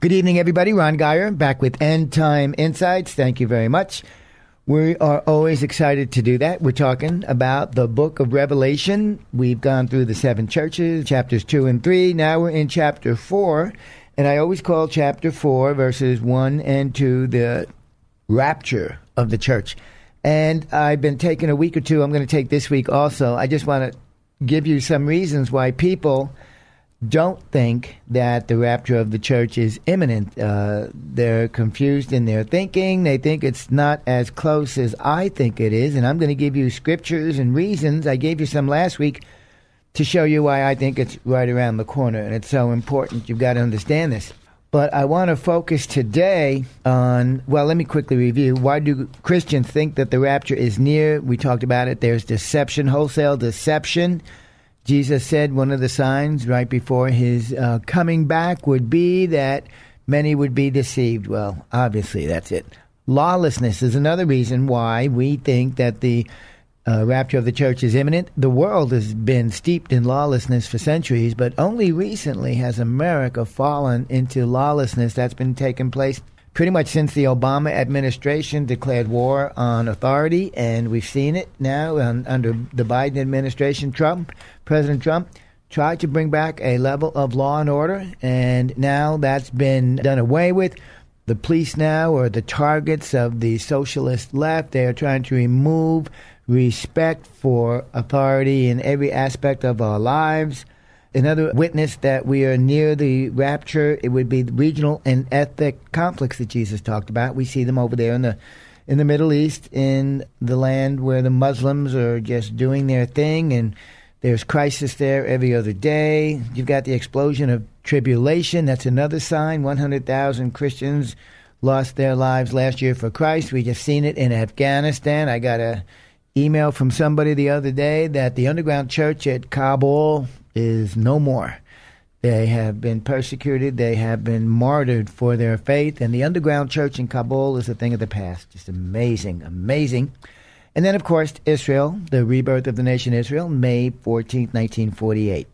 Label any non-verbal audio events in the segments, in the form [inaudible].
Good evening, everybody. Ron Geyer back with End Time Insights. Thank you very much. We are always excited to do that. We're talking about the book of Revelation. We've gone through the seven churches, chapters two and three. Now we're in chapter four. And I always call chapter four, verses one and two, the rapture of the church. And I've been taking a week or two. I'm going to take this week also. I just want to give you some reasons why people don't think that the rapture of the church is imminent. Uh, they're confused in their thinking. They think it's not as close as I think it is. And I'm going to give you scriptures and reasons. I gave you some last week to show you why I think it's right around the corner. And it's so important. You've got to understand this. But I want to focus today on, well, let me quickly review. Why do Christians think that the rapture is near? We talked about it. There's deception, wholesale deception. Jesus said one of the signs right before his uh, coming back would be that many would be deceived. Well, obviously, that's it. Lawlessness is another reason why we think that the uh, rapture of the church is imminent. The world has been steeped in lawlessness for centuries, but only recently has America fallen into lawlessness that's been taking place pretty much since the Obama administration declared war on authority, and we've seen it now um, under the Biden administration. Trump, President Trump, tried to bring back a level of law and order, and now that's been done away with. The police now are the targets of the socialist left. They are trying to remove respect for authority in every aspect of our lives. Another witness that we are near the rapture, it would be the regional and ethnic conflicts that Jesus talked about. We see them over there in the in the Middle East, in the land where the Muslims are just doing their thing, and there's crisis there every other day. You've got the explosion of tribulation. That's another sign. 100,000 Christians lost their lives last year for Christ. We just seen it in Afghanistan. I got a email from somebody the other day that the underground church at Kabul is no more. They have been persecuted. They have been martyred for their faith. And the underground church in Kabul is a thing of the past. Just amazing, amazing. And then, of course, Israel, the rebirth of the nation Israel, May 14th, 1948.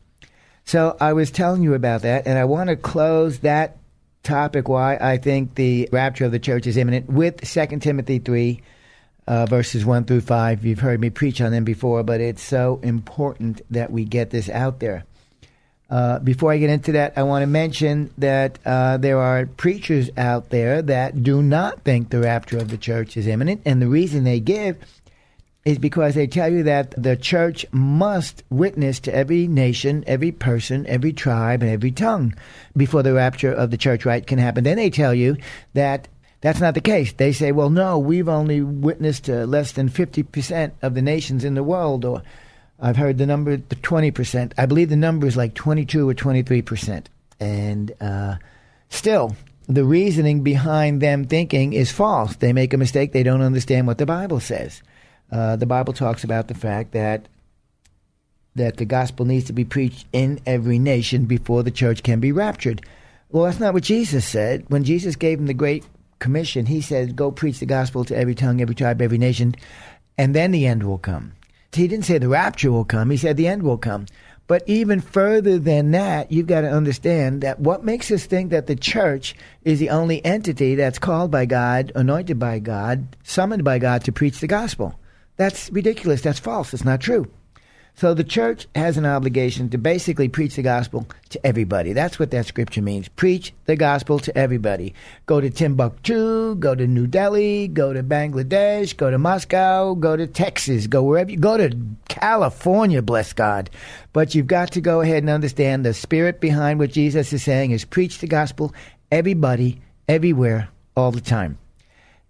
So I was telling you about that, and I want to close that topic why I think the rapture of the church is imminent with 2 Timothy 3, uh, verses 1 through 5. You've heard me preach on them before, but it's so important that we get this out there. Uh, before I get into that, I want to mention that uh, there are preachers out there that do not think the rapture of the church is imminent, and the reason they give is because they tell you that the church must witness to every nation, every person, every tribe, and every tongue before the rapture of the church right can happen. Then they tell you that that's not the case. They say, well, no, we've only witnessed to less than 50% of the nations in the world, or I've heard the number 20%. I believe the number is like 22 or 23%. And uh, still, the reasoning behind them thinking is false. They make a mistake. They don't understand what the Bible says. Uh, the Bible talks about the fact that that the gospel needs to be preached in every nation before the church can be raptured. Well, that's not what Jesus said. When Jesus gave him the great commission, he said, "Go preach the gospel to every tongue, every tribe, every nation, and then the end will come." He didn't say the rapture will come. He said the end will come. But even further than that, you've got to understand that what makes us think that the church is the only entity that's called by God, anointed by God, summoned by God to preach the gospel. That's ridiculous. That's false. It's not true. So the church has an obligation to basically preach the gospel to everybody. That's what that scripture means. Preach the gospel to everybody. Go to Timbuktu, go to New Delhi, go to Bangladesh, go to Moscow, go to Texas, go wherever you go to California, bless God. But you've got to go ahead and understand the spirit behind what Jesus is saying is preach the gospel everybody, everywhere, all the time.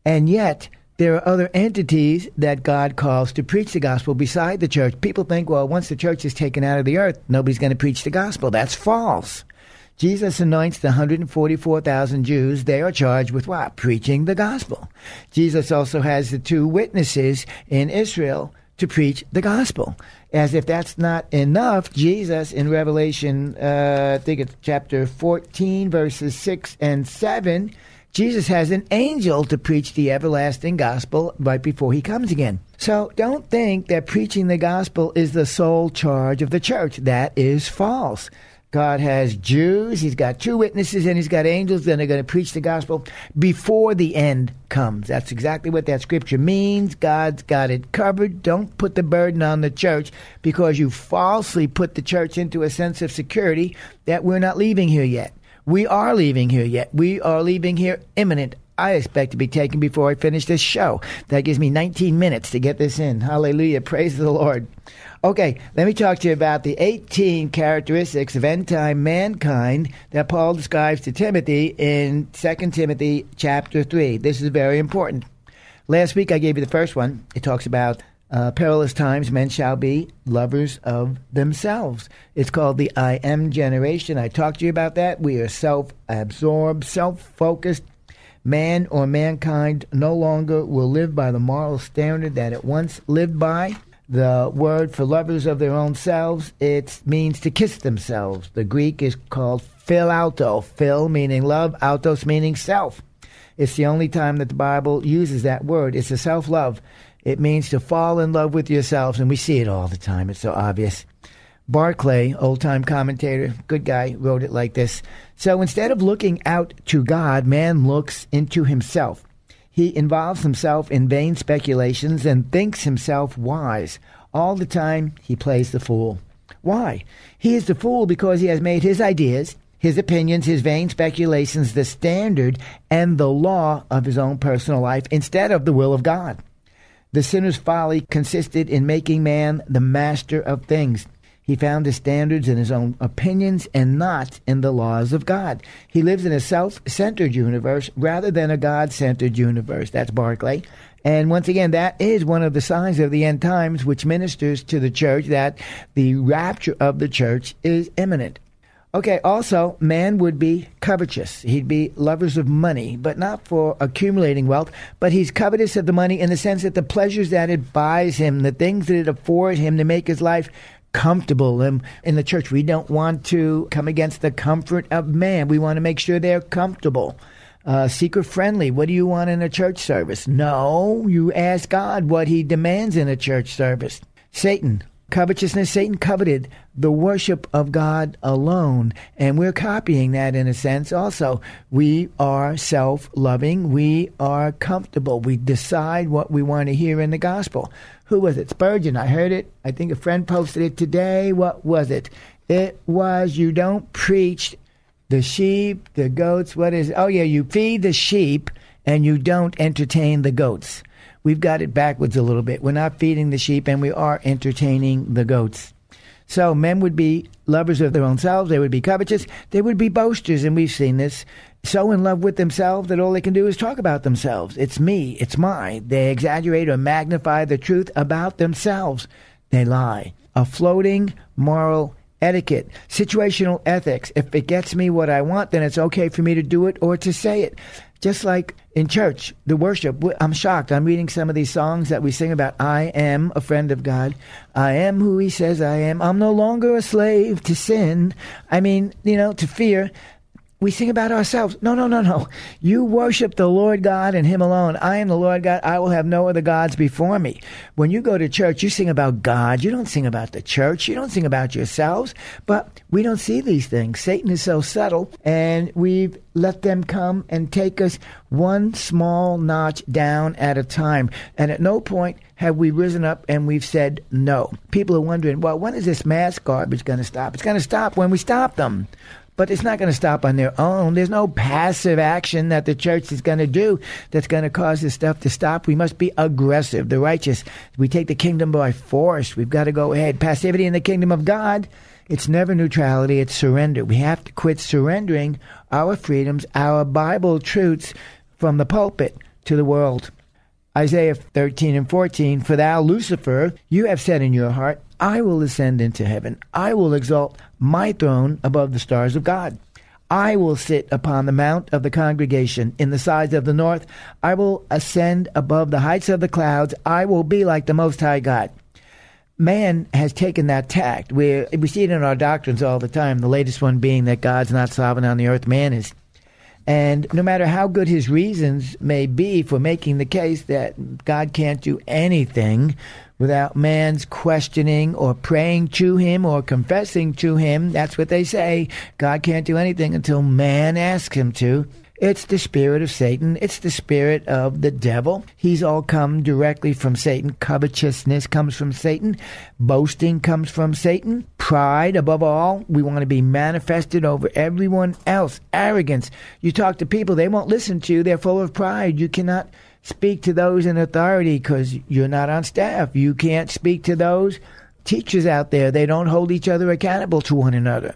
And yet, there are other entities that God calls to preach the gospel beside the church. People think, well, once the church is taken out of the earth, nobody's going to preach the gospel. That's false. Jesus anoints the 144,000 Jews. They are charged with what? Preaching the gospel. Jesus also has the two witnesses in Israel to preach the gospel. As if that's not enough, Jesus in Revelation, uh, I think it's chapter 14, verses 6 and 7, Jesus has an angel to preach the everlasting gospel right before he comes again. So don't think that preaching the gospel is the sole charge of the church. That is false. God has Jews, He's got two witnesses, and He's got angels that are going to preach the gospel before the end comes. That's exactly what that scripture means. God's got it covered. Don't put the burden on the church because you falsely put the church into a sense of security that we're not leaving here yet. We are leaving here yet. We are leaving here imminent. I expect to be taken before I finish this show. That gives me 19 minutes to get this in. Hallelujah. Praise the Lord. Okay, let me talk to you about the 18 characteristics of end time mankind that Paul describes to Timothy in 2 Timothy chapter 3. This is very important. Last week I gave you the first one. It talks about uh, perilous times, men shall be lovers of themselves. It's called the I am generation. I talked to you about that. We are self absorbed, self focused. Man or mankind no longer will live by the moral standard that it once lived by. The word for lovers of their own selves, it means to kiss themselves. The Greek is called philauto. Phil meaning love, autos meaning self. It's the only time that the Bible uses that word. It's a self love. It means to fall in love with yourselves, and we see it all the time. It's so obvious. Barclay, old time commentator, good guy, wrote it like this. So instead of looking out to God, man looks into himself. He involves himself in vain speculations and thinks himself wise. All the time, he plays the fool. Why? He is the fool because he has made his ideas, his opinions, his vain speculations the standard and the law of his own personal life instead of the will of God. The sinner's folly consisted in making man the master of things. He found his standards in his own opinions and not in the laws of God. He lives in a self centered universe rather than a God centered universe. That's Barclay. And once again, that is one of the signs of the end times, which ministers to the church that the rapture of the church is imminent. Okay, also, man would be covetous. He'd be lovers of money, but not for accumulating wealth, but he's covetous of the money in the sense that the pleasures that it buys him, the things that it affords him to make his life comfortable. And in the church, we don't want to come against the comfort of man. We want to make sure they're comfortable. Uh, seeker friendly. What do you want in a church service? No, you ask God what he demands in a church service. Satan, Covetousness, Satan coveted the worship of God alone. And we're copying that in a sense also. We are self loving. We are comfortable. We decide what we want to hear in the gospel. Who was it? Spurgeon. I heard it. I think a friend posted it today. What was it? It was you don't preach the sheep, the goats. What is it? Oh, yeah, you feed the sheep and you don't entertain the goats we've got it backwards a little bit. We're not feeding the sheep and we are entertaining the goats. So men would be lovers of their own selves, they would be covetous, they would be boasters, and we've seen this. So in love with themselves that all they can do is talk about themselves. It's me, it's mine. They exaggerate or magnify the truth about themselves. They lie. A floating moral etiquette, situational ethics. If it gets me what I want, then it's okay for me to do it or to say it. Just like in church, the worship, I'm shocked. I'm reading some of these songs that we sing about I am a friend of God. I am who he says I am. I'm no longer a slave to sin. I mean, you know, to fear. We sing about ourselves. No, no, no, no. You worship the Lord God and Him alone. I am the Lord God. I will have no other gods before me. When you go to church, you sing about God. You don't sing about the church. You don't sing about yourselves. But we don't see these things. Satan is so subtle, and we've let them come and take us one small notch down at a time. And at no point have we risen up and we've said no. People are wondering, well, when is this mass garbage going to stop? It's going to stop when we stop them but it's not going to stop on their own. There's no passive action that the church is going to do that's going to cause this stuff to stop. We must be aggressive. The righteous, we take the kingdom by force. We've got to go ahead. Passivity in the kingdom of God, it's never neutrality, it's surrender. We have to quit surrendering our freedoms, our Bible truths from the pulpit to the world. Isaiah 13 and 14, For thou, Lucifer, you have said in your heart, I will ascend into heaven. I will exalt my throne above the stars of God. I will sit upon the mount of the congregation in the sides of the north. I will ascend above the heights of the clouds. I will be like the Most High God. Man has taken that tact. We, we see it in our doctrines all the time, the latest one being that God's not sovereign on the earth, man is. And no matter how good his reasons may be for making the case that God can't do anything, without man's questioning or praying to him or confessing to him. That's what they say. God can't do anything until man asks him to. It's the spirit of Satan. It's the spirit of the devil. He's all come directly from Satan. Covetousness comes from Satan. Boasting comes from Satan. Pride, above all, we want to be manifested over everyone else. Arrogance. You talk to people, they won't listen to you. They're full of pride. You cannot speak to those in authority because you're not on staff. You can't speak to those teachers out there. They don't hold each other accountable to one another.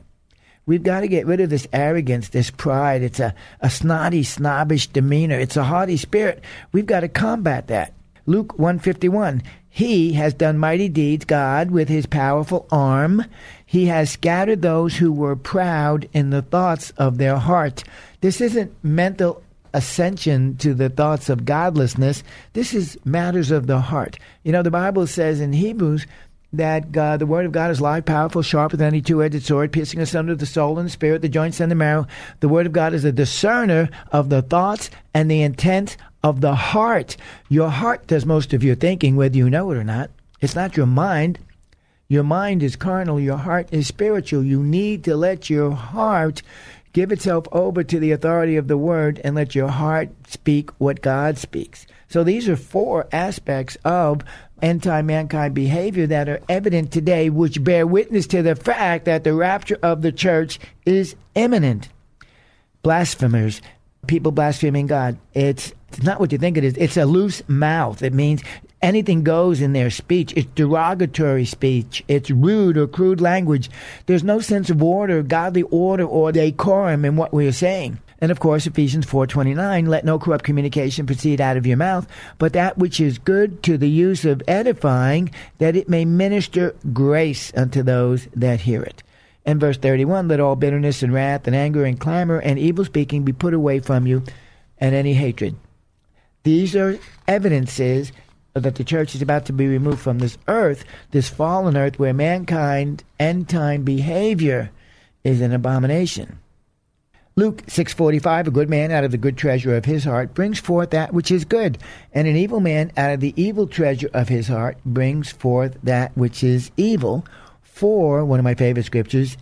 We've got to get rid of this arrogance, this pride. It's a, a snotty, snobbish demeanor. It's a haughty spirit. We've got to combat that. Luke 151. He has done mighty deeds, God, with his powerful arm. He has scattered those who were proud in the thoughts of their heart. This isn't mental ascension to the thoughts of godlessness. This is matters of the heart. You know, the Bible says in Hebrews that God, the word of God is live, powerful, sharper than any two-edged sword, piercing asunder the soul and the spirit, the joints and the marrow. The word of God is a discerner of the thoughts and the intent of the heart. Your heart does most of your thinking, whether you know it or not. It's not your mind. Your mind is carnal. Your heart is spiritual. You need to let your heart Give itself over to the authority of the word and let your heart speak what God speaks. So these are four aspects of anti mankind behavior that are evident today, which bear witness to the fact that the rapture of the church is imminent. Blasphemers, people blaspheming God. It's, it's not what you think it is. It's a loose mouth. It means anything goes in their speech. It's derogatory speech. It's rude or crude language. There's no sense of order, godly order, or decorum in what we're saying. And of course, Ephesians 4:29, let no corrupt communication proceed out of your mouth, but that which is good to the use of edifying, that it may minister grace unto those that hear it. And verse 31, let all bitterness and wrath and anger and clamor and evil speaking be put away from you, and any hatred. These are evidences that the church is about to be removed from this earth, this fallen earth where mankind end time behavior is an abomination. Luke 6:45 A good man out of the good treasure of his heart brings forth that which is good and an evil man out of the evil treasure of his heart brings forth that which is evil for one of my favorite scriptures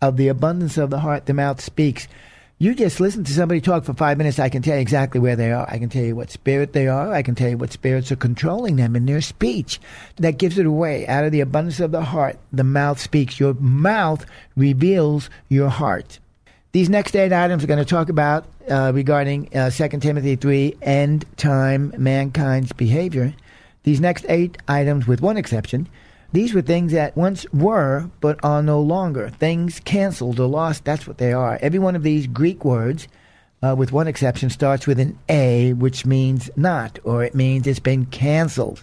of the abundance of the heart the mouth speaks you just listen to somebody talk for five minutes, I can tell you exactly where they are. I can tell you what spirit they are. I can tell you what spirits are controlling them in their speech. That gives it away. Out of the abundance of the heart, the mouth speaks. Your mouth reveals your heart. These next eight items are going to talk about uh, regarding uh, 2 Timothy 3, end time mankind's behavior. These next eight items, with one exception, these were things that once were, but are no longer. Things canceled or lost, that's what they are. Every one of these Greek words, uh, with one exception, starts with an A, which means not, or it means it's been canceled.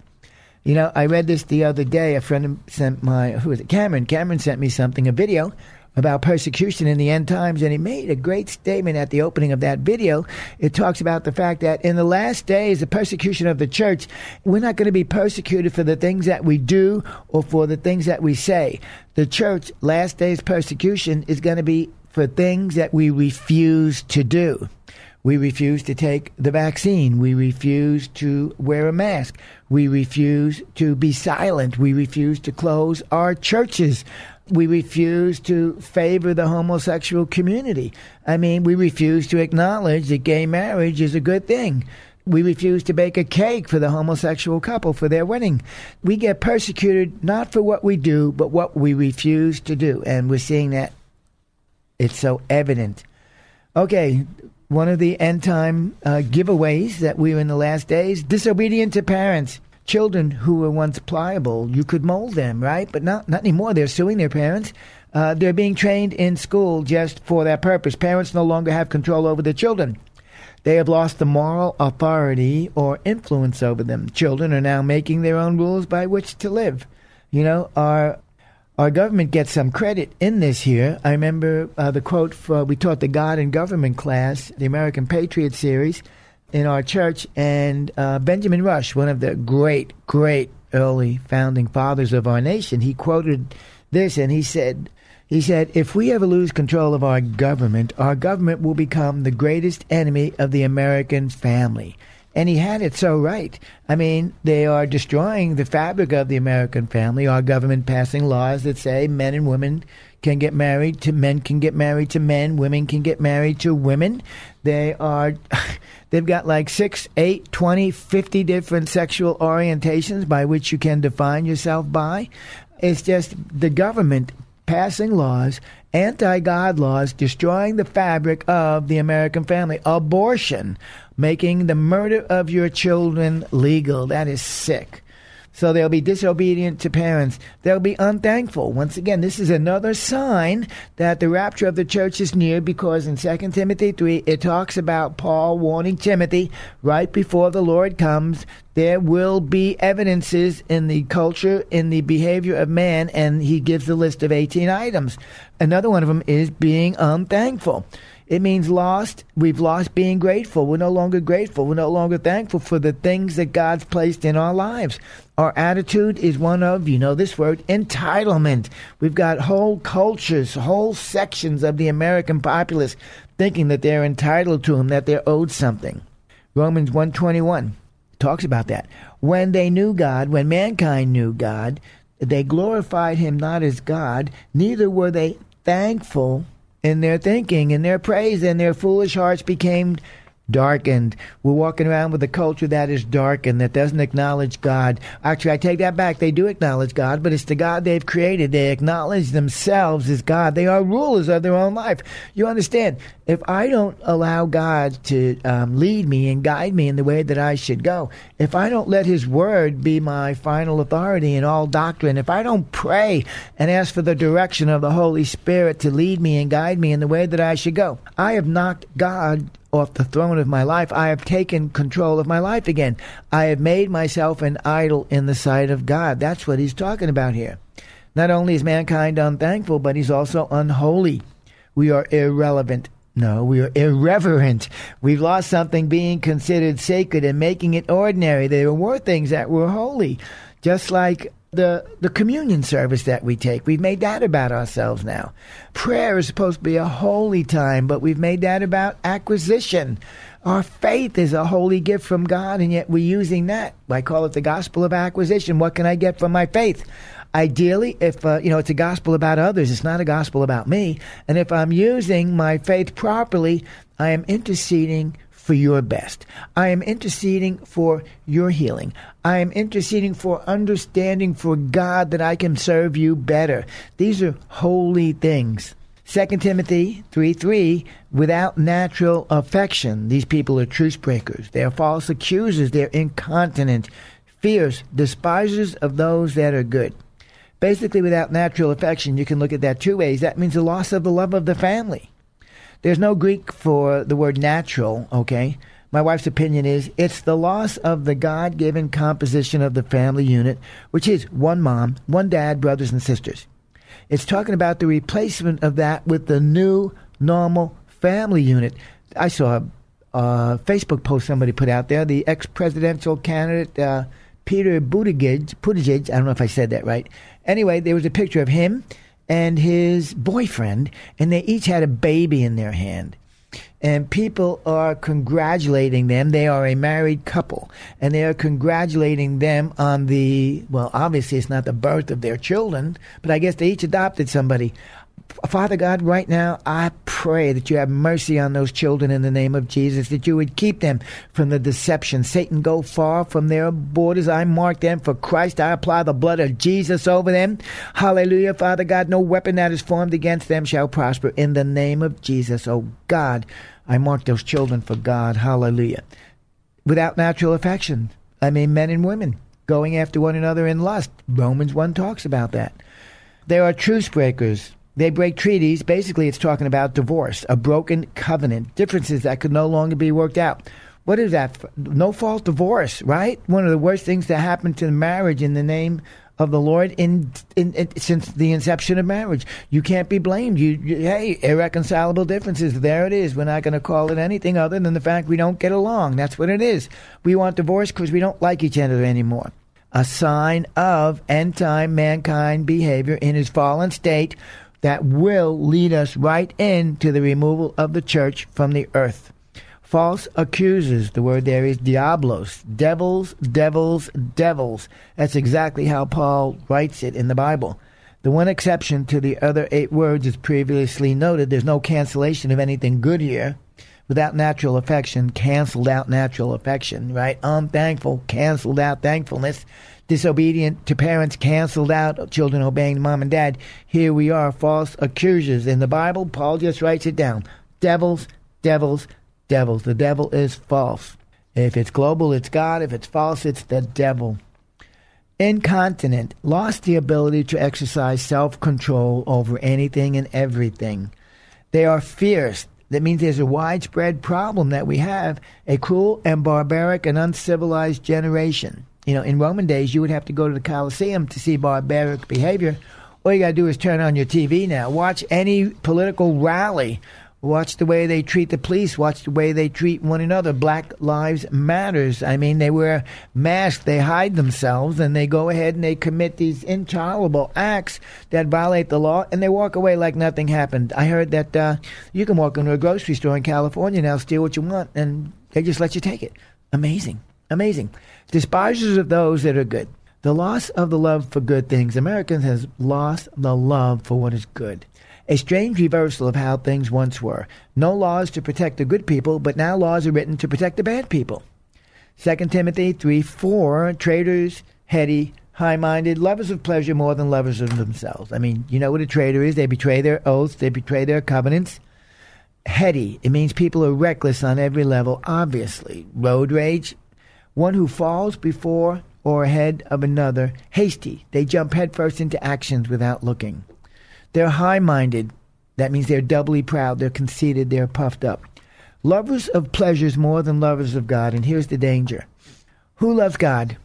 You know, I read this the other day. A friend sent my, who is it? Cameron. Cameron sent me something, a video about persecution in the end times, and he made a great statement at the opening of that video. It talks about the fact that in the last days, the persecution of the church, we're not going to be persecuted for the things that we do or for the things that we say. The church, last days persecution, is going to be for things that we refuse to do. We refuse to take the vaccine. We refuse to wear a mask. We refuse to be silent. We refuse to close our churches. We refuse to favor the homosexual community. I mean, we refuse to acknowledge that gay marriage is a good thing. We refuse to bake a cake for the homosexual couple for their wedding. We get persecuted not for what we do, but what we refuse to do. And we're seeing that it's so evident. Okay, one of the end time uh, giveaways that we were in the last days disobedient to parents. Children who were once pliable, you could mold them, right? But not, not anymore. They're suing their parents. Uh, they're being trained in school just for that purpose. Parents no longer have control over their children. They have lost the moral authority or influence over them. Children are now making their own rules by which to live. You know, our our government gets some credit in this here. I remember uh, the quote for, we taught the God and Government class, the American Patriot series, in our church, and uh, Benjamin Rush, one of the great, great early founding fathers of our nation, he quoted this and he said, he said, if we ever lose control of our government, our government will become the greatest enemy of the American family. And he had it so right. I mean, they are destroying the fabric of the American family. Our government passing laws that say men and women can get married to men can get married to men, women can get married to women. They are [laughs] they've got like six, eight, twenty, fifty different sexual orientations by which you can define yourself by. It's just the government passing laws, anti God laws, destroying the fabric of the American family. Abortion making the murder of your children legal. That is sick. So they'll be disobedient to parents. They'll be unthankful. Once again, this is another sign that the rapture of the church is near because in 2 Timothy 3, it talks about Paul warning Timothy right before the Lord comes, there will be evidences in the culture, in the behavior of man, and he gives the list of 18 items. Another one of them is being unthankful. It means lost. We've lost being grateful. We're no longer grateful. We're no longer thankful for the things that God's placed in our lives. Our attitude is one of, you know this word, entitlement. We've got whole cultures, whole sections of the American populace thinking that they're entitled to them, that they're owed something. Romans 121 talks about that. When they knew God, when mankind knew God, they glorified Him not as God, neither were they thankful in their thinking, in their praise, and their foolish hearts became darkened. We're walking around with a culture that is darkened, that doesn't acknowledge God. Actually, I take that back. They do acknowledge God, but it's the God they've created. They acknowledge themselves as God. They are rulers of their own life. You understand? If I don't allow God to um, lead me and guide me in the way that I should go, if I don't let His Word be my final authority in all doctrine, if I don't pray and ask for the direction of the Holy Spirit to lead me and guide me in the way that I should go, I have knocked God off the throne of my life. I have taken control of my life again. I have made myself an idol in the sight of God. That's what he's talking about here. Not only is mankind unthankful, but he's also unholy. We are irrelevant. No, we are irreverent. We've lost something being considered sacred and making it ordinary. There were things that were holy, just like the the communion service that we take. We've made that about ourselves now. Prayer is supposed to be a holy time, but we've made that about acquisition. Our faith is a holy gift from God, and yet we're using that. I call it the gospel of acquisition. What can I get from my faith? Ideally, if uh, you know it's a gospel about others, it's not a gospel about me. And if I'm using my faith properly, I am interceding for your best. I am interceding for your healing. I am interceding for understanding for God that I can serve you better. These are holy things. 2 Timothy 3 3, without natural affection, these people are truce breakers. They are false accusers. They're incontinent, fierce, despisers of those that are good. Basically, without natural affection, you can look at that two ways. That means the loss of the love of the family. There's no Greek for the word natural, okay? My wife's opinion is it's the loss of the God given composition of the family unit, which is one mom, one dad, brothers, and sisters. It's talking about the replacement of that with the new normal family unit. I saw a, a Facebook post somebody put out there. The ex presidential candidate, uh, Peter Buttigieg, Buttigieg, I don't know if I said that right. Anyway, there was a picture of him and his boyfriend, and they each had a baby in their hand. And people are congratulating them. They are a married couple, and they are congratulating them on the, well, obviously it's not the birth of their children, but I guess they each adopted somebody. Father God, right now, I pray that you have mercy on those children in the name of Jesus, that you would keep them from the deception. Satan, go far from their borders. I mark them for Christ. I apply the blood of Jesus over them. Hallelujah, Father God. No weapon that is formed against them shall prosper in the name of Jesus. Oh God, I mark those children for God. Hallelujah. Without natural affection. I mean, men and women going after one another in lust. Romans 1 talks about that. There are truce breakers they break treaties. Basically, it's talking about divorce, a broken covenant, differences that could no longer be worked out. What is that? No fault divorce, right? One of the worst things that happened to marriage in the name of the Lord in, in, in, since the inception of marriage. You can't be blamed. You, you, hey, irreconcilable differences. There it is. We're not going to call it anything other than the fact we don't get along. That's what it is. We want divorce because we don't like each other anymore. A sign of end time mankind behavior in his fallen state that will lead us right into the removal of the church from the earth. False accusers, the word there is diablos, devils, devils, devils. That's exactly how Paul writes it in the Bible. The one exception to the other eight words is previously noted. There's no cancellation of anything good here. Without natural affection, canceled out natural affection, right? Unthankful, canceled out thankfulness disobedient to parents, canceled out, children obeying mom and dad. Here we are, false accusers. In the Bible, Paul just writes it down devils, devils, devils. The devil is false. If it's global, it's God. If it's false, it's the devil. Incontinent, lost the ability to exercise self control over anything and everything. They are fierce. That means there's a widespread problem that we have a cruel and barbaric and uncivilized generation. You know, in Roman days, you would have to go to the Colosseum to see barbaric behavior. All you got to do is turn on your TV now. Watch any political rally. Watch the way they treat the police. Watch the way they treat one another. Black Lives Matters. I mean, they wear masks, they hide themselves, and they go ahead and they commit these intolerable acts that violate the law, and they walk away like nothing happened. I heard that uh, you can walk into a grocery store in California now, steal what you want, and they just let you take it. Amazing. Amazing. Despisers of those that are good. The loss of the love for good things. Americans has lost the love for what is good. A strange reversal of how things once were. No laws to protect the good people, but now laws are written to protect the bad people. 2 Timothy 3 4, traitors, heady, high minded, lovers of pleasure more than lovers of themselves. I mean, you know what a traitor is? They betray their oaths, they betray their covenants. Heady, it means people are reckless on every level, obviously. Road rage, one who falls before or ahead of another, hasty. They jump headfirst into actions without looking. They're high minded. That means they're doubly proud, they're conceited, they're puffed up. Lovers of pleasures more than lovers of God, and here's the danger. Who loves God?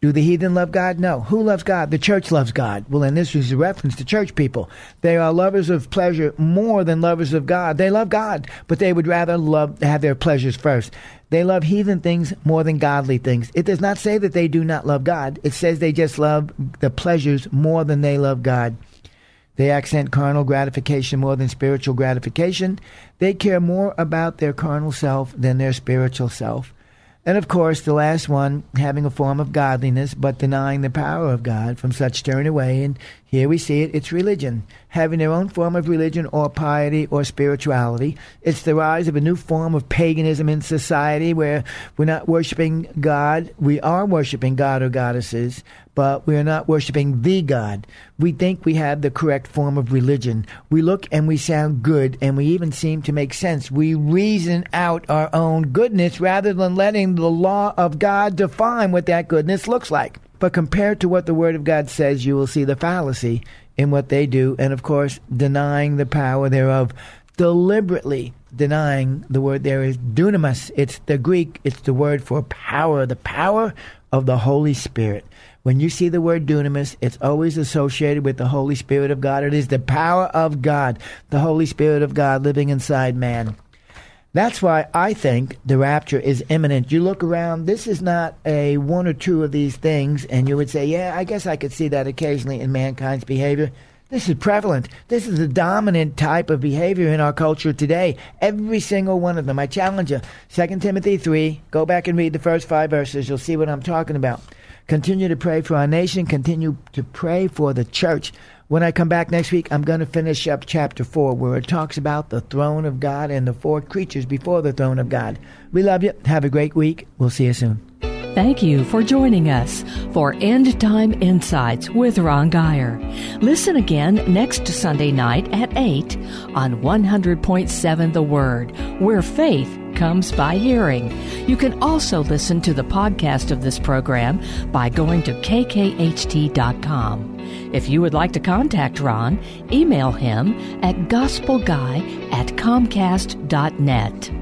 Do the heathen love God? No. Who loves God? The church loves God. Well, and this is a reference to church people. They are lovers of pleasure more than lovers of God. They love God, but they would rather love have their pleasures first. They love heathen things more than godly things. It does not say that they do not love God. It says they just love the pleasures more than they love God. They accent carnal gratification more than spiritual gratification. They care more about their carnal self than their spiritual self. And of course, the last one, having a form of godliness, but denying the power of God, from such turn away. And here we see it, it's religion. Having their own form of religion or piety or spirituality. It's the rise of a new form of paganism in society where we're not worshiping God. We are worshiping God or goddesses, but we are not worshiping the God. We think we have the correct form of religion. We look and we sound good, and we even seem to make sense. We reason out our own goodness rather than letting the law of God define what that goodness looks like. But compared to what the Word of God says, you will see the fallacy in what they do, and of course, denying the power thereof, deliberately denying the word there is dunamis. It's the Greek, it's the word for power, the power of the Holy Spirit. When you see the word dunamis, it's always associated with the Holy Spirit of God. It is the power of God, the Holy Spirit of God living inside man. That's why I think the rapture is imminent. You look around, this is not a one or two of these things, and you would say, yeah, I guess I could see that occasionally in mankind's behavior. This is prevalent. This is the dominant type of behavior in our culture today. Every single one of them. I challenge you. 2 Timothy 3. Go back and read the first five verses. You'll see what I'm talking about. Continue to pray for our nation. Continue to pray for the church. When I come back next week, I'm going to finish up chapter 4, where it talks about the throne of God and the four creatures before the throne of God. We love you. Have a great week. We'll see you soon. Thank you for joining us for End Time Insights with Ron Geyer. Listen again next Sunday night at 8 on 100.7 The Word, where faith comes by hearing. You can also listen to the podcast of this program by going to kkht.com. If you would like to contact Ron, email him at gospelguy at comcast.net.